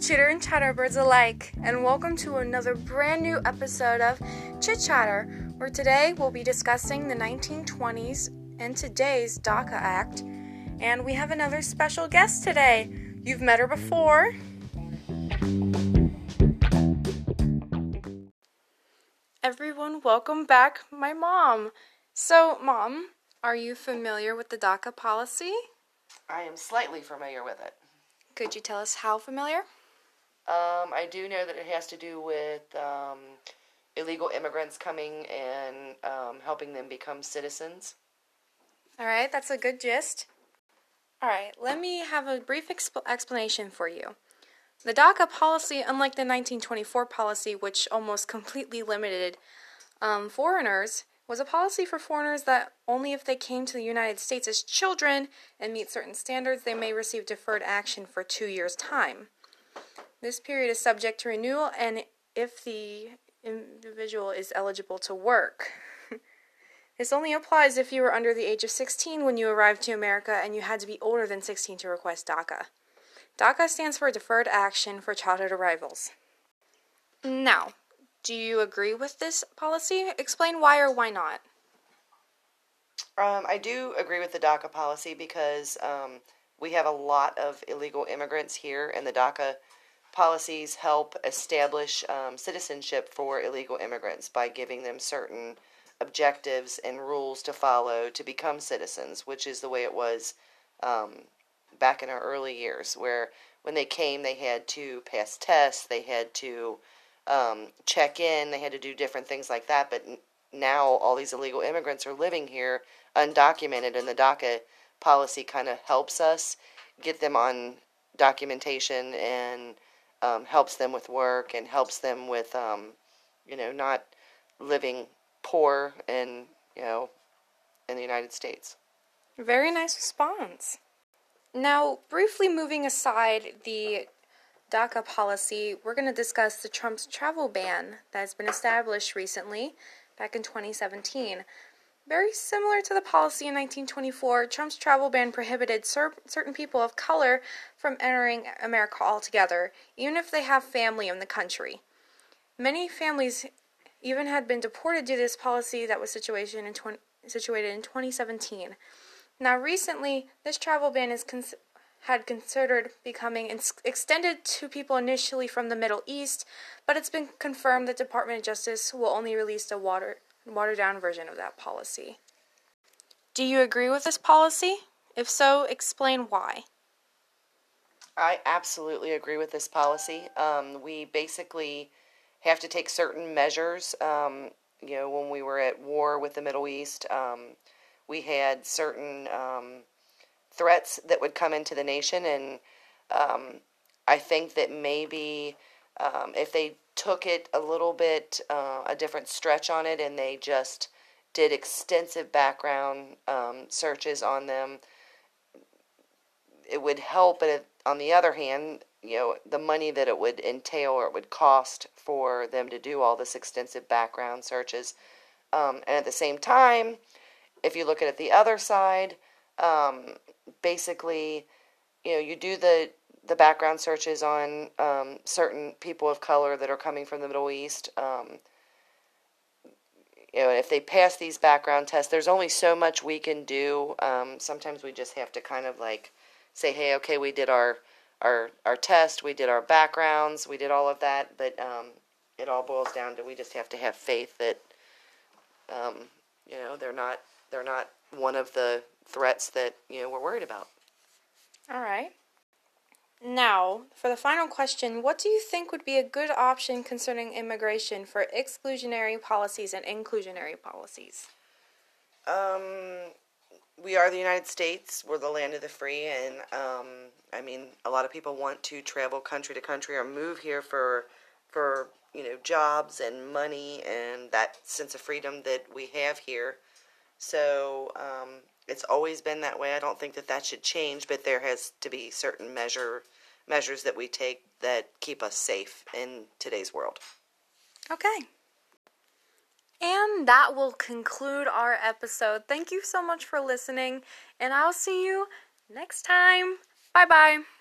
Chitter and Chatterbirds alike, and welcome to another brand new episode of Chit Chatter, where today we'll be discussing the 1920s and today's DACA Act. And we have another special guest today. You've met her before. Everyone, welcome back, my mom. So, mom, are you familiar with the DACA policy? I am slightly familiar with it. Could you tell us how familiar? Um, I do know that it has to do with um, illegal immigrants coming and um, helping them become citizens. All right, that's a good gist. All right, let me have a brief exp- explanation for you. The DACA policy, unlike the 1924 policy, which almost completely limited um, foreigners, was a policy for foreigners that only if they came to the United States as children and meet certain standards, they may receive deferred action for two years' time. This period is subject to renewal and if the individual is eligible to work. this only applies if you were under the age of 16 when you arrived to America and you had to be older than 16 to request DACA. DACA stands for Deferred Action for Childhood Arrivals. Now, do you agree with this policy? Explain why or why not. Um, I do agree with the DACA policy because um, we have a lot of illegal immigrants here, and the DACA policies help establish um, citizenship for illegal immigrants by giving them certain objectives and rules to follow to become citizens, which is the way it was um, back in our early years, where when they came, they had to pass tests, they had to um, check in, they had to do different things like that. But now all these illegal immigrants are living here undocumented, and the DACA policy kind of helps us get them on documentation and um, helps them with work and helps them with, um, you know, not living poor and, you know, in the United States. Very nice response. Now, briefly moving aside the DACA policy, we're going to discuss the Trump's travel ban that has been established recently, back in 2017. Very similar to the policy in 1924, Trump's travel ban prohibited cer- certain people of color from entering America altogether, even if they have family in the country. Many families even had been deported due to this policy that was situation in 20, situated in 2017. Now, recently, this travel ban is cons- had considered becoming ins- extended to people initially from the Middle East, but it's been confirmed that Department of Justice will only release the water watered down version of that policy. Do you agree with this policy? If so, explain why. I absolutely agree with this policy. Um, we basically have to take certain measures. Um, you know, when we were at war with the Middle East, um, we had certain um, threats that would come into the nation, and um, I think that maybe um, if they took it a little bit uh, a different stretch on it, and they just did extensive background um, searches on them, it would help. But on the other hand, you know, the money that it would entail or it would cost for them to do all this extensive background searches. Um, and at the same time, if you look at it the other side, um, basically, you know, you do the the background searches on um, certain people of color that are coming from the Middle East. Um, you know, if they pass these background tests, there's only so much we can do. Um, sometimes we just have to kind of like say, "Hey, okay, we did our our our test, we did our backgrounds, we did all of that," but um, it all boils down to we just have to have faith that um, you know they're not they're not one of the threats that you know we're worried about. All right. Now, for the final question, what do you think would be a good option concerning immigration for exclusionary policies and inclusionary policies? Um, we are the United States. We're the land of the free, and um, I mean, a lot of people want to travel country to country or move here for for you know jobs and money and that sense of freedom that we have here. So um, it's always been that way. I don't think that that should change, but there has to be certain measure measures that we take that keep us safe in today's world. Okay. And that will conclude our episode. Thank you so much for listening, and I'll see you next time. Bye bye.